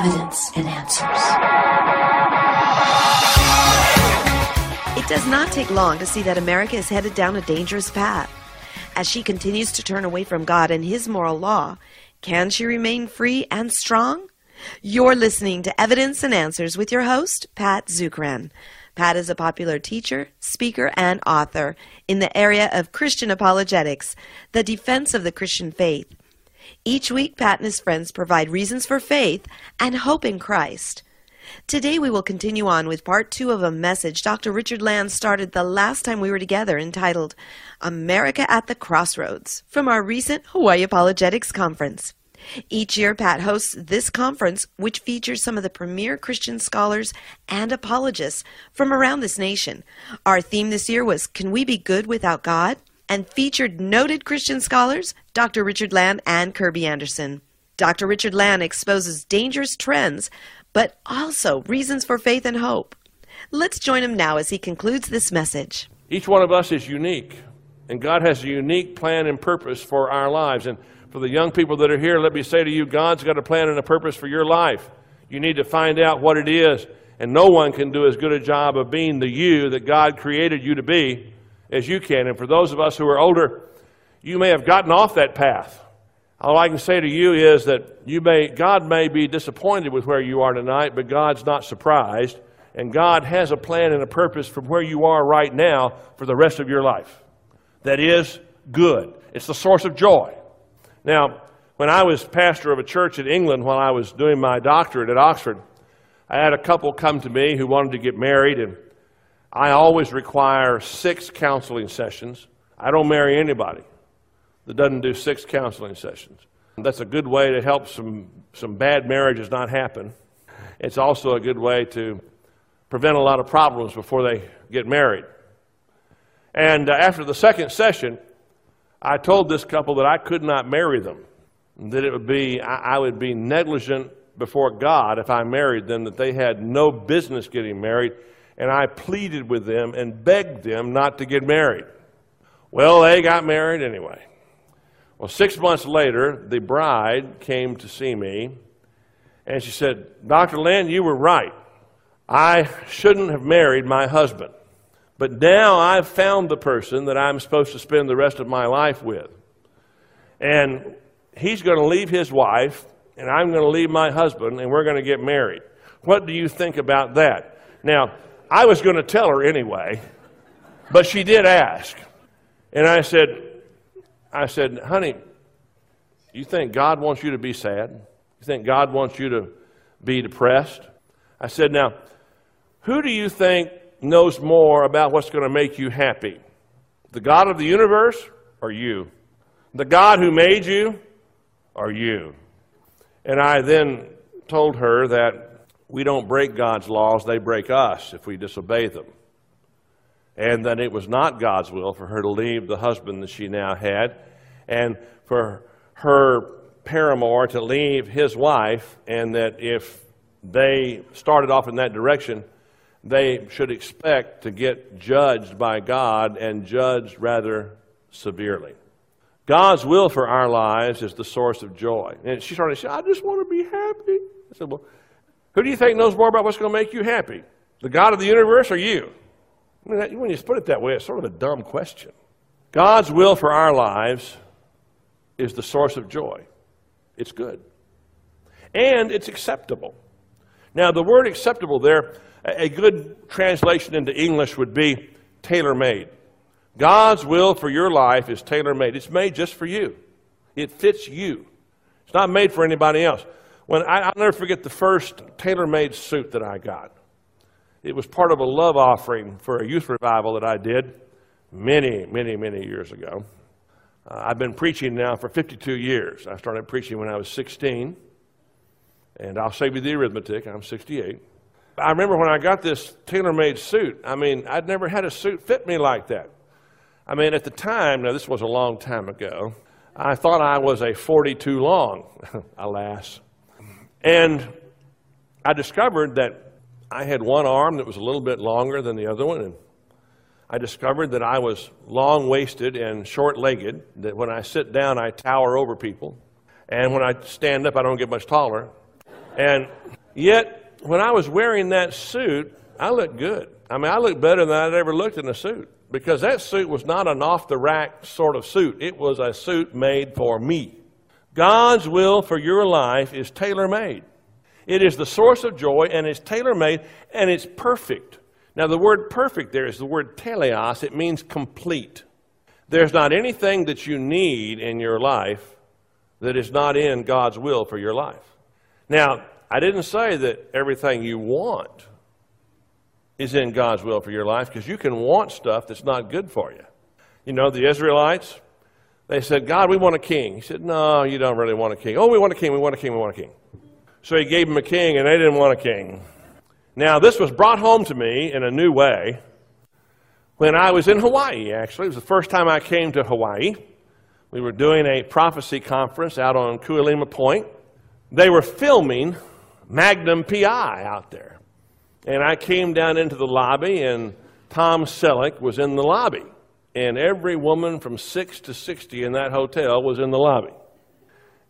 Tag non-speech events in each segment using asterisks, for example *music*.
evidence and answers. It does not take long to see that America is headed down a dangerous path. As she continues to turn away from God and His moral law, can she remain free and strong? You're listening to Evidence and Answers with your host, Pat Zukeran. Pat is a popular teacher, speaker, and author in the area of Christian apologetics, the defense of the Christian faith. Each week, Pat and his friends provide reasons for faith and hope in Christ. Today, we will continue on with part two of a message Dr. Richard Land started the last time we were together entitled America at the Crossroads from our recent Hawaii Apologetics Conference. Each year, Pat hosts this conference, which features some of the premier Christian scholars and apologists from around this nation. Our theme this year was Can We Be Good Without God? And featured noted Christian scholars Dr. Richard Land and Kerby Anderson. Dr. Richard Land exposes dangerous trends, but also reasons for faith and hope. Let's join him now as he concludes this message. Each one of us is unique, and God has a unique plan and purpose for our lives. And for the young people that are here, let me say to you, God's got a plan and a purpose for your life. You need to find out what it is, and no one can do as good a job of being the you that God created you to be as you can. And for those of us who are older, you may have gotten off that path. All I can say to you is that you may, God may be disappointed with where you are tonight, but God's not surprised. And God has a plan and a purpose from where you are right now for the rest of your life. That is good. It's the source of joy. Now, when I was pastor of a church in England while I was doing my doctorate at Oxford, I had a couple come to me who wanted to get married, and I always require six counseling sessions. I don't marry anybody that doesn't do six counseling sessions. That's a good way to help some, some bad marriages not happen. It's also a good way to prevent a lot of problems before they get married. And uh, after the second session, I told this couple that I could not marry them, that it would be, I, I would be negligent before God if I married them, that they had no business getting married, and I pleaded with them and begged them not to get married. Well, they got married anyway. Well, six months later, the bride came to see me, and she said, Dr. Land, you were right. I shouldn't have married my husband. But now I've found the person that I'm supposed to spend the rest of my life with. And he's going to leave his wife, and I'm going to leave my husband, and we're going to get married. What do you think about that? Now, I was going to tell her anyway, but she did ask. And I said, I said, honey, you think God wants you to be sad? You think God wants you to be depressed? I said, now, who do you think knows more about what's going to make you happy? The God of the universe or you? The God who made you or you? And I then told her that we don't break God's laws, they break us if we disobey them. And that it was not God's will for her to leave the husband that she now had and for her paramour to leave his wife, and that if they started off in that direction, they should expect to get judged by God and judged rather severely. God's will for our lives is the source of joy. And she started to say, I just want to be happy. I said, Well, who do you think knows more about what's going to make you happy? The God of the universe or you? I mean, when you put it that way, it's sort of a dumb question. God's will for our lives is the source of joy. It's good. And it's acceptable. Now, the word acceptable there a good translation into English would be tailor made. God's will for your life is tailor made. It's made just for you, it fits you. It's not made for anybody else. When I, will never forget the first tailor made suit that I got. It was part of a love offering for a youth revival that I did many, many, many years ago. Uh, I've been preaching now for 52 years. I started preaching when I was 16, and I'll save you the arithmetic. I'm 68. I remember when I got this tailor made suit, I mean, I'd never had a suit fit me like that. I mean, at the time, now this was a long time ago, I thought I was a 42 long, *laughs* alas. And I discovered that I had one arm that was a little bit longer than the other one, and I discovered that I was long waisted and short legged, that when I sit down, I tower over people, and when I stand up, I don't get much taller. And yet, when I was wearing that suit, I looked good. I mean, I looked better than I'd ever looked in a suit because that suit was not an off the rack sort of suit. It was a suit made for me. God's will for your life is tailor made. It is the source of joy and it's tailor made and it's perfect. Now, the word perfect there is the word teleos, it means complete. There's not anything that you need in your life that is not in God's will for your life. Now, I didn't say that everything you want is in God's will for your life because you can want stuff that's not good for you. You know, the Israelites, they said, God, we want a king. He said, No, you don't really want a king. Oh, we want a king, we want a king, we want a king. So he gave them a king, and they didn't want a king. Now, this was brought home to me in a new way when I was in Hawaii, actually. It was the first time I came to Hawaii. We were doing a prophecy conference out on Kuilima Point. They were filming Magnum PI out there. And I came down into the lobby, and Tom Selleck was in the lobby. And every woman from 6 to 60 in that hotel was in the lobby.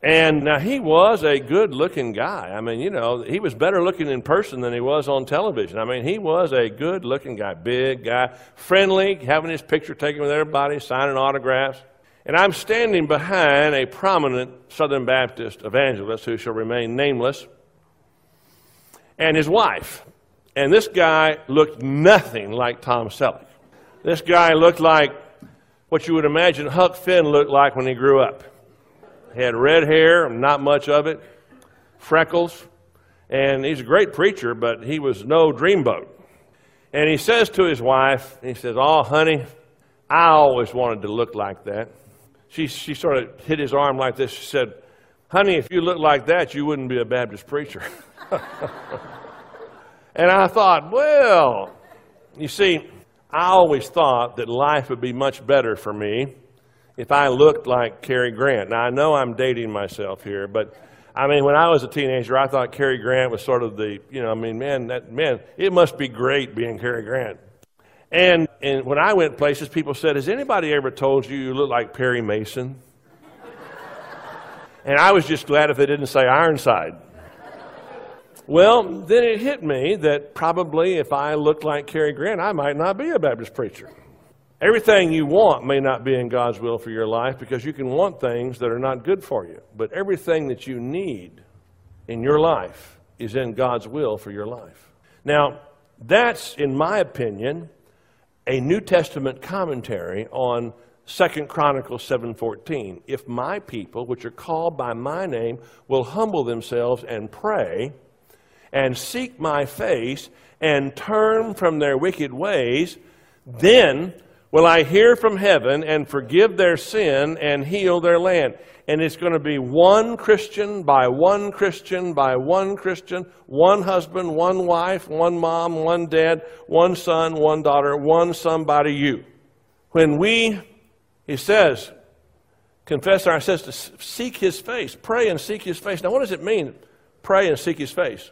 And now he was a good looking guy. I mean, you know, he was better looking in person than he was on television. I mean, he was a good looking guy, big guy, friendly, having his picture taken with everybody, signing autographs. And I'm standing behind a prominent Southern Baptist evangelist who shall remain nameless and his wife. And this guy looked nothing like Tom Selleck. This guy looked like what you would imagine Huck Finn looked like when he grew up. He had red hair, not much of it, freckles, and he's a great preacher, but he was no dreamboat. And he says to his wife, he says, Oh, honey, I always wanted to look like that. She, she sort of hit his arm like this. She said, Honey, if you looked like that, you wouldn't be a Baptist preacher. *laughs* And I thought, well, you see, I always thought that life would be much better for me if I looked like Cary Grant. Now, I know I'm dating myself here, but I mean, when I was a teenager, I thought Cary Grant was sort of the, you know, I mean, man, that man, it must be great being Cary Grant. And, and when I went places, people said, Has anybody ever told you you look like Perry Mason? *laughs* and I was just glad if they didn't say Ironside. Well, then it hit me that probably if I looked like Cary Grant, I might not be a Baptist preacher. Everything you want may not be in God's will for your life because you can want things that are not good for you. But everything that you need in your life is in God's will for your life. Now, that's, in my opinion, a New Testament commentary on Second Chronicles 7:14. If my people, which are called by my name, will humble themselves and pray, and seek my face and turn from their wicked ways, then will I hear from heaven and forgive their sin and heal their land. And it's going to be one Christian by one Christian by one Christian, one husband, one wife, one mom, one dad, one son, one daughter, one somebody you. When we, he says, confess our sins to seek his face, pray and seek his face. Now, what does it mean, pray and seek his face?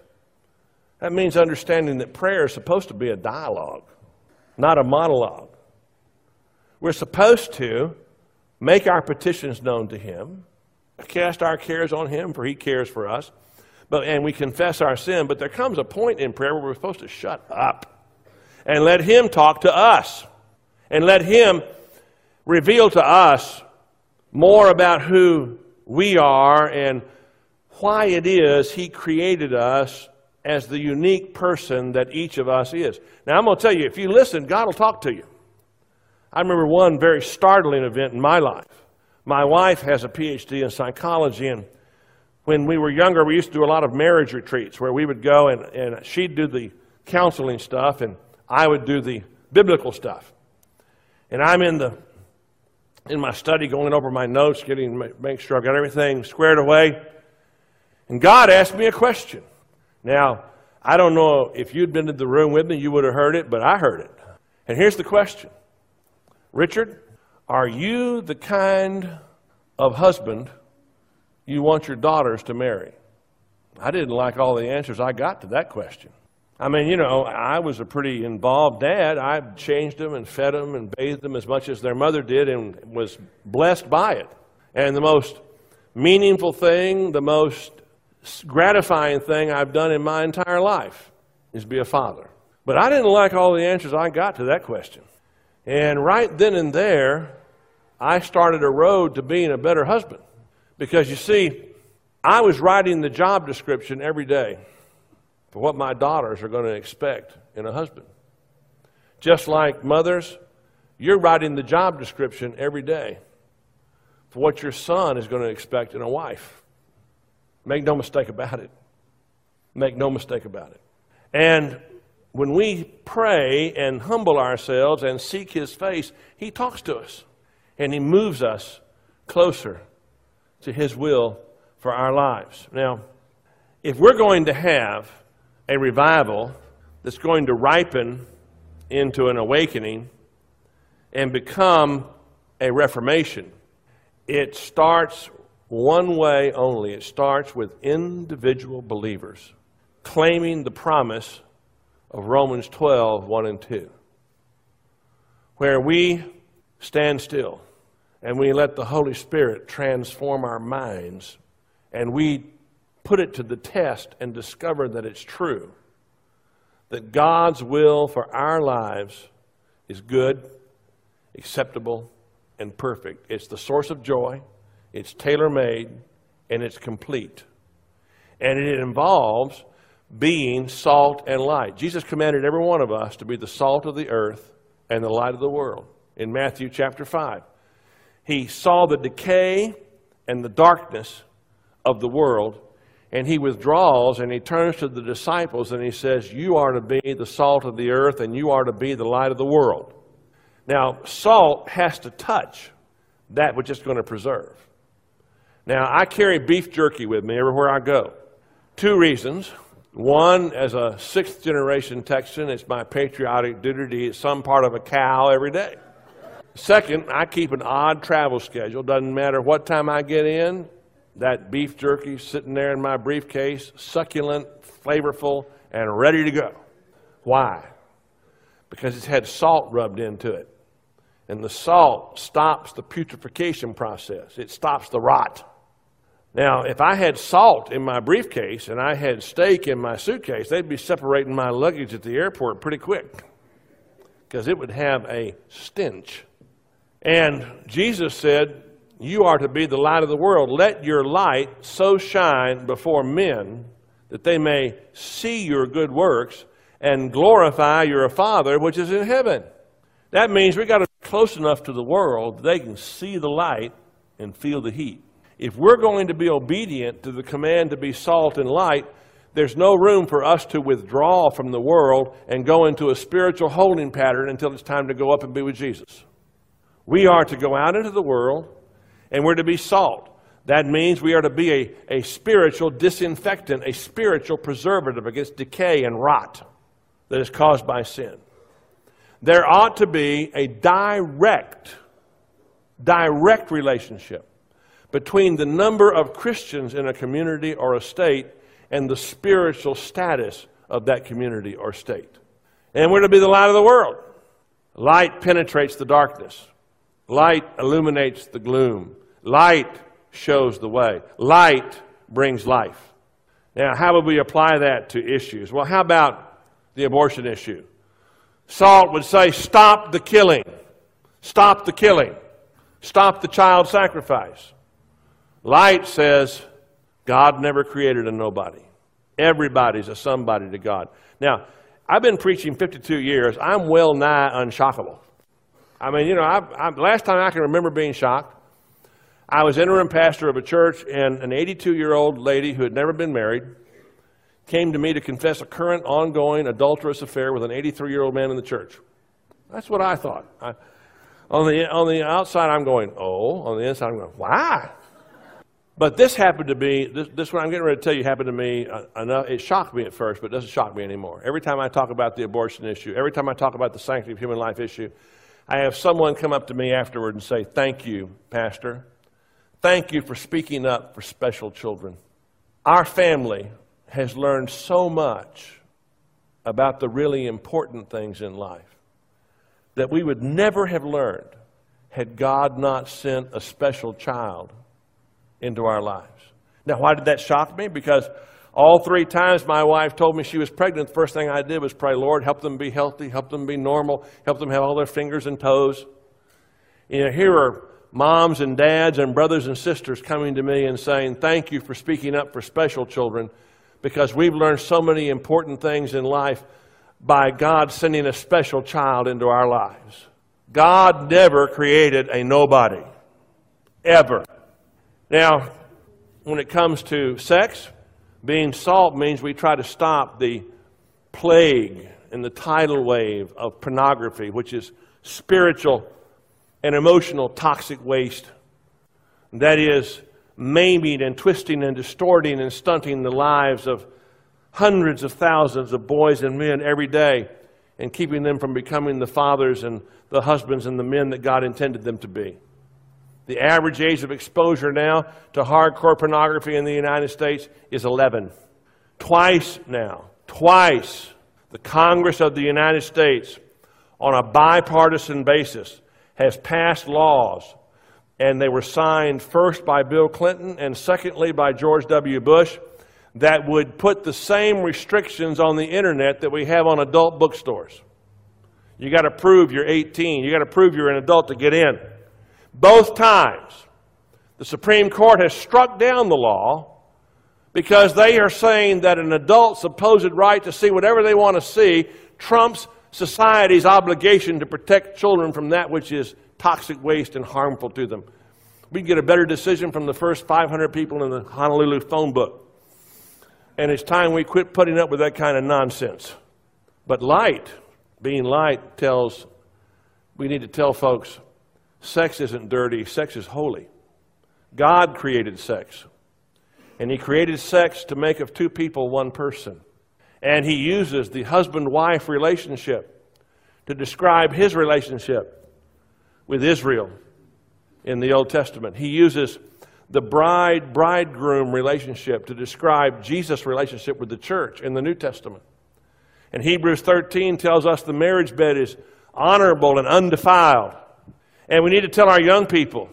That means understanding that prayer is supposed to be a dialogue, not a monologue. We're supposed to make our petitions known to Him, cast our cares on Him, for He cares for us, but, and we confess our sin. But there comes a point in prayer where we're supposed to shut up and let Him talk to us and let Him reveal to us more about who we are and why it is He created us as the unique person that each of us is. Now, I'm going to tell you, if you listen, God will talk to you. I remember one very startling event in my life. My wife has a PhD in psychology, and when we were younger, we used to do a lot of marriage retreats where we would go and, and she'd do the counseling stuff, and I would do the biblical stuff. And I'm in the in my study going over my notes, getting make sure I've got everything squared away. And God asked me a question. Now, I don't know if you'd been in the room with me, you would have heard it, but I heard it. And here's the question Richard, are you the kind of husband you want your daughters to marry? I didn't like all the answers I got to that question. I mean, you know, I was a pretty involved dad. I changed them and fed them and bathed them as much as their mother did and was blessed by it. And the most meaningful thing, the most gratifying thing I've done in my entire life is be a father. But I didn't like all the answers I got to that question. And right then and there, I started a road to being a better husband. Because you see, I was writing the job description every day for what my daughters are going to expect in a husband. Just like mothers, you're writing the job description every day for what your son is going to expect in a wife. Make no mistake about it. Make no mistake about it. And when we pray and humble ourselves and seek his face, he talks to us and he moves us closer to his will for our lives. Now, if we're going to have a revival that's going to ripen into an awakening and become a reformation, it starts one way only. It starts with individual believers claiming the promise of Romans 12, 1 and 2, where we stand still and we let the Holy Spirit transform our minds and we put it to the test and discover that it's true. That God's will for our lives is good, acceptable, and perfect. It's the source of joy, it's tailor made, and it's complete. And it involves being salt and light. Jesus commanded every one of us to be the salt of the earth and the light of the world in Matthew chapter 5. He saw the decay and the darkness of the world, and he withdraws and he turns to the disciples and he says, You are to be the salt of the earth and you are to be the light of the world. Now, salt has to touch that which it's going to preserve. Now, I carry beef jerky with me everywhere I go. Two reasons. One, as a sixth generation Texan, it's my patriotic duty to eat some part of a cow every day. Second, I keep an odd travel schedule. Doesn't matter what time I get in, that beef jerky sitting there in my briefcase, succulent, flavorful, and ready to go. Why? Because it's had salt rubbed into it. And the salt stops the putrefaction process, it stops the rot. Now, if I had salt in my briefcase and I had steak in my suitcase, they'd be separating my luggage at the airport pretty quick because it would have a stench. And Jesus said, You are to be the light of the world. Let your light so shine before men that they may see your good works and glorify your Father which is in heaven. That means we got to be close enough to the world that they can see the light and feel the heat. If we're going to be obedient to the command to be salt and light, there's no room for us to withdraw from the world and go into a spiritual holding pattern until it's time to go up and be with Jesus. We are to go out into the world and we're to be salt. That means we are to be a, a spiritual disinfectant, a spiritual preservative against decay and rot that is caused by sin. There ought to be a direct, direct relationship between the number of Christians in a community or a state and the spiritual status of that community or state. And we're to be the light of the world. Light penetrates the darkness. Light illuminates the gloom. Light shows the way. Light brings life. Now, how would we apply that to issues? Well, how about the abortion issue? Salt would say, stop the killing. Stop the killing. Stop the child sacrifice. Light says God never created a nobody. Everybody's a somebody to God. Now, I've been preaching 52 years. I'm well nigh unshockable. I mean, you know, I, I, last time I can remember being shocked, I was interim pastor of a church, and an 82 year old lady who had never been married came to me to confess a current, ongoing, adulterous affair with an 83 year old man in the church. That's what I thought. I, on, the, on the outside, I'm going, oh. On the inside, I'm going, why? But this happened to be, this, this what I'm getting ready to tell you happened to me. Uh, enough, it shocked me at first, but it doesn't shock me anymore. Every time I talk about the abortion issue, every time I talk about the sanctity of human life issue, I have someone come up to me afterward and say, Thank you, Pastor. Thank you for speaking up for special children. Our family has learned so much about the really important things in life that we would never have learned had God not sent a special child into our lives. Now, why did that shock me? Because all three times my wife told me she was pregnant, the first thing I did was pray, Lord, help them be healthy, help them be normal, help them have all their fingers and toes. You know, here are moms and dads and brothers and sisters coming to me and saying, Thank you for speaking up for special children because we've learned so many important things in life by God sending a special child into our lives. God never created a nobody, ever. Now, when it comes to sex, being salt means we try to stop the plague and the tidal wave of pornography, which is spiritual and emotional toxic waste. That is maiming and twisting and distorting and stunting the lives of hundreds of thousands of boys and men every day and keeping them from becoming the fathers and the husbands and the men that God intended them to be. The average age of exposure now to hardcore pornography in the United States is 11. Twice now, twice, the Congress of the United States, on a bipartisan basis, has passed laws, and they were signed first by Bill Clinton and secondly by George W. Bush, that would put the same restrictions on the internet that we have on adult bookstores. You got to prove you're 18. You got to prove you're an adult to get in. Both times, the Supreme Court has struck down the law because they are saying that an adult's supposed right to see whatever they want to see trumps society's obligation to protect children from that which is toxic waste and harmful to them. We can get a better decision from the first 500 people in the Honolulu phone book. And it's time we quit putting up with that kind of nonsense. But light, being light, tells, we need to tell folks sex isn't dirty, sex is holy. God created sex. And He created sex to make of two people one person. And he uses the husband wife relationship to describe his relationship with Israel in the Old Testament. He uses the bride bridegroom relationship to describe Jesus' relationship with the church in the New Testament. And Hebrews 13 tells us the marriage bed is honorable and undefiled. And we need to tell our young people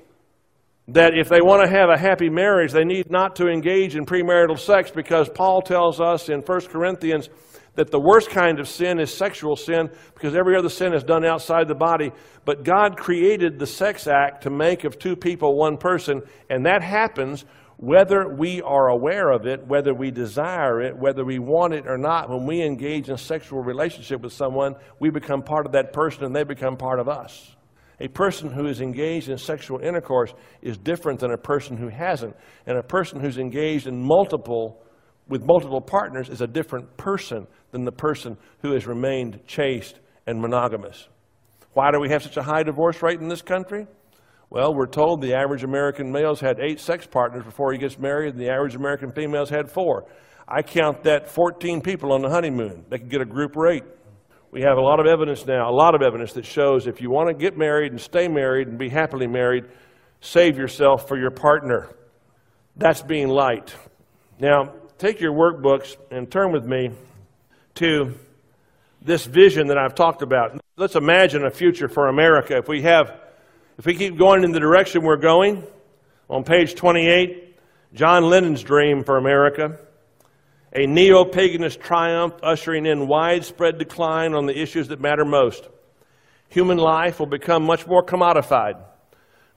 that if they want to have a happy marriage, they need not to engage in premarital sex because Paul tells us in 1 Corinthians that the worst kind of sin is sexual sin because every other sin is done outside the body. But God created the sex act to make of two people one person, and that happens whether we are aware of it, whether we desire it, whether we want it or not. When we engage in sexual relationship with someone, we become part of that person and they become part of us. A person who is engaged in sexual intercourse is different than a person who hasn't. And a person who's engaged in multiple, with multiple partners is a different person than the person who has remained chaste and monogamous. Why do we have such a high divorce rate in this country? Well, we're told the average American males had eight sex partners before he gets married, and the average American females had four. I count that 14 people on the honeymoon. They could get a group rate. We have a lot of evidence now, a lot of evidence that shows if you want to get married and stay married and be happily married, save yourself for your partner. That's being light. Now, take your workbooks and turn with me to this vision that I've talked about. Let's imagine a future for America. If we have, if we keep going in the direction we're going, on page 28, John Lennon's dream for America a neo paganist triumph ushering in widespread decline on the issues that matter most. Human life will become much more commodified.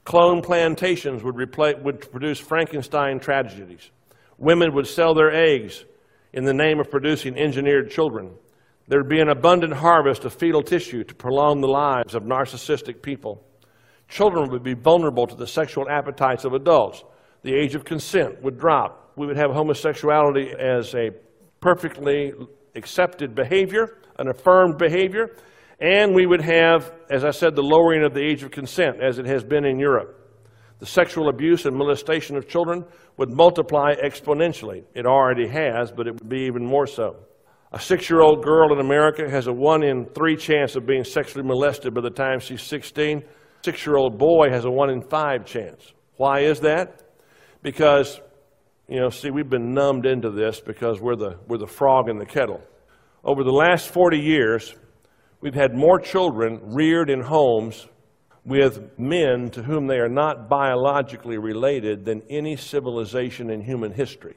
Clone plantations would, would produce Frankenstein tragedies. Women would sell their eggs in the name of producing engineered children. There would be an abundant harvest of fetal tissue to prolong the lives of narcissistic people. Children would be vulnerable to the sexual appetites of adults. The age of consent would drop we would have homosexuality as a perfectly accepted behavior, an affirmed behavior, and we would have, as I said, the lowering of the age of consent as it has been in Europe. The sexual abuse and molestation of children would multiply exponentially. It already has, but it would be even more so. A six year old girl in America has a one in three chance of being sexually molested by the time she's 16. Six year old boy has a one in five chance. Why is that? Because you know, see, we've been numbed into this because we're the, we're the frog in the kettle. Over the last 40 years, we've had more children reared in homes with men to whom they are not biologically related than any civilization in human history.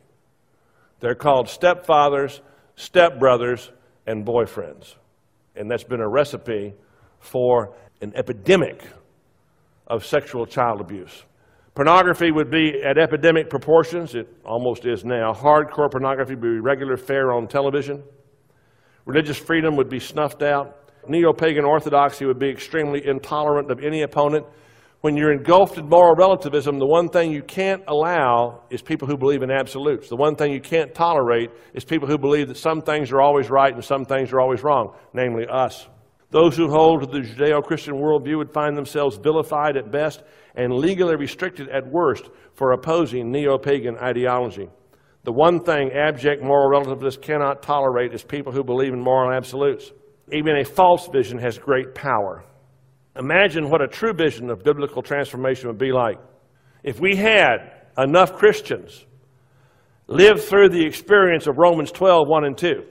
They're called stepfathers, stepbrothers, and boyfriends. And that's been a recipe for an epidemic of sexual child abuse. Pornography would be at epidemic proportions. It almost is now. Hardcore pornography would be regular fare on television. Religious freedom would be snuffed out. Neo pagan orthodoxy would be extremely intolerant of any opponent. When you're engulfed in moral relativism, the one thing you can't allow is people who believe in absolutes. The one thing you can't tolerate is people who believe that some things are always right and some things are always wrong, namely us. Those who hold to the Judeo Christian worldview would find themselves vilified at best and legally restricted at worst for opposing neo pagan ideology. The one thing abject moral relativists cannot tolerate is people who believe in moral absolutes. Even a false vision has great power. Imagine what a true vision of biblical transformation would be like. If we had enough Christians live through the experience of Romans 12, 1 and 2,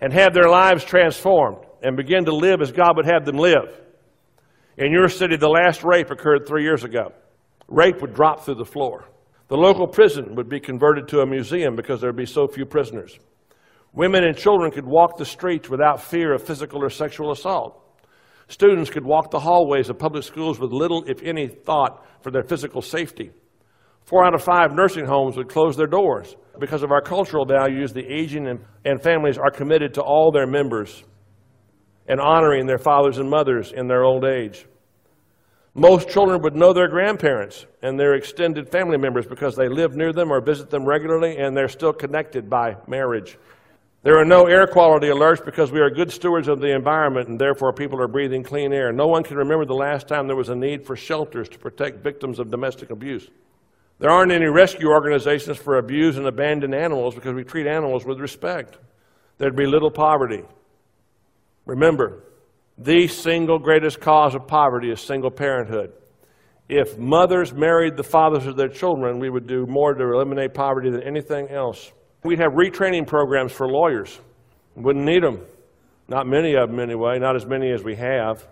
and have their lives transformed and begin to live as God would have them live. In your city, the last rape occurred three years ago. Rape would drop through the floor. The local prison would be converted to a museum because there would be so few prisoners. Women and children could walk the streets without fear of physical or sexual assault. Students could walk the hallways of public schools with little, if any, thought for their physical safety. Four out of five nursing homes would close their doors. Because of our cultural values, the aging and, and families are committed to all their members and honoring their fathers and mothers in their old age. Most children would know their grandparents and their extended family members because they live near them or visit them regularly and they're still connected by marriage. There are no air quality alerts because we are good stewards of the environment and therefore people are breathing clean air. No one can remember the last time there was a need for shelters to protect victims of domestic abuse. There aren't any rescue organizations for abused and abandoned animals because we treat animals with respect. There'd be little poverty. Remember, the single greatest cause of poverty is single parenthood. If mothers married the fathers of their children, we would do more to eliminate poverty than anything else. We'd have retraining programs for lawyers. Wouldn't need them. Not many of them, anyway, not as many as we have.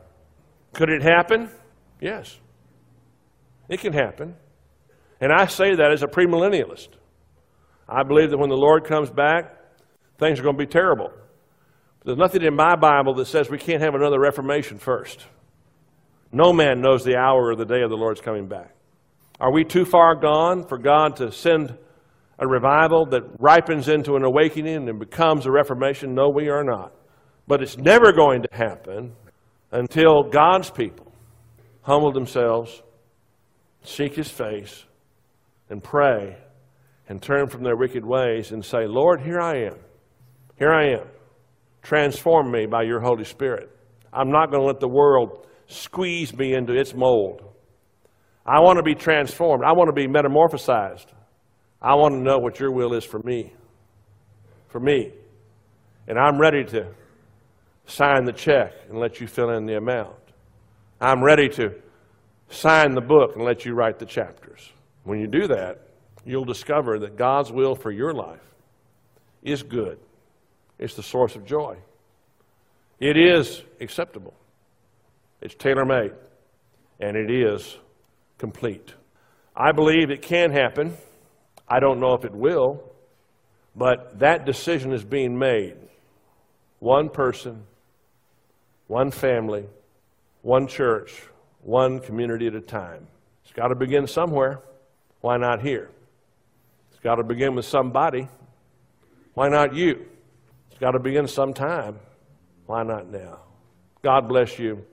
Could it happen? Yes. It can happen. And I say that as a premillennialist. I believe that when the Lord comes back, things are going to be terrible. There's nothing in my Bible that says we can't have another Reformation first. No man knows the hour or the day of the Lord's coming back. Are we too far gone for God to send a revival that ripens into an awakening and becomes a Reformation? No, we are not. But it's never going to happen until God's people humble themselves, seek His face, and pray and turn from their wicked ways and say, Lord, here I am. Here I am. Transform me by your Holy Spirit. I'm not going to let the world squeeze me into its mold. I want to be transformed. I want to be metamorphosized. I want to know what your will is for me. For me. And I'm ready to sign the check and let you fill in the amount. I'm ready to sign the book and let you write the chapters. When you do that, you'll discover that God's will for your life is good. It's the source of joy. It is acceptable. It's tailor made. And it is complete. I believe it can happen. I don't know if it will. But that decision is being made. One person, one family, one church, one community at a time. It's got to begin somewhere. Why not here? It's got to begin with somebody. Why not you? Got to begin sometime. Why not now? God bless you,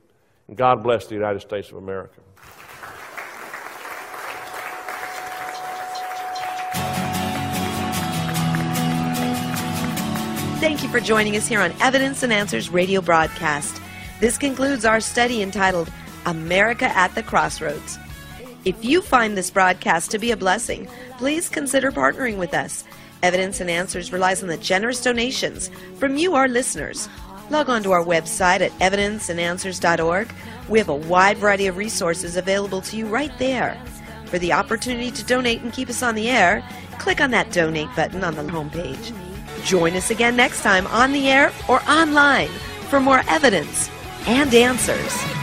and God bless the United States of America. Thank you for joining us here on Evidence and Answers radio broadcast. This concludes our study entitled America at the Crossroads. If you find this broadcast to be a blessing, please consider partnering with us Evidence and Answers relies on the generous donations from you, our listeners. Log on to our website at evidenceandanswers.org. We have a wide variety of resources available to you right there. For the opportunity to donate and keep us on the air, click on that donate button on the homepage. Join us again next time on the air or online for more evidence and answers.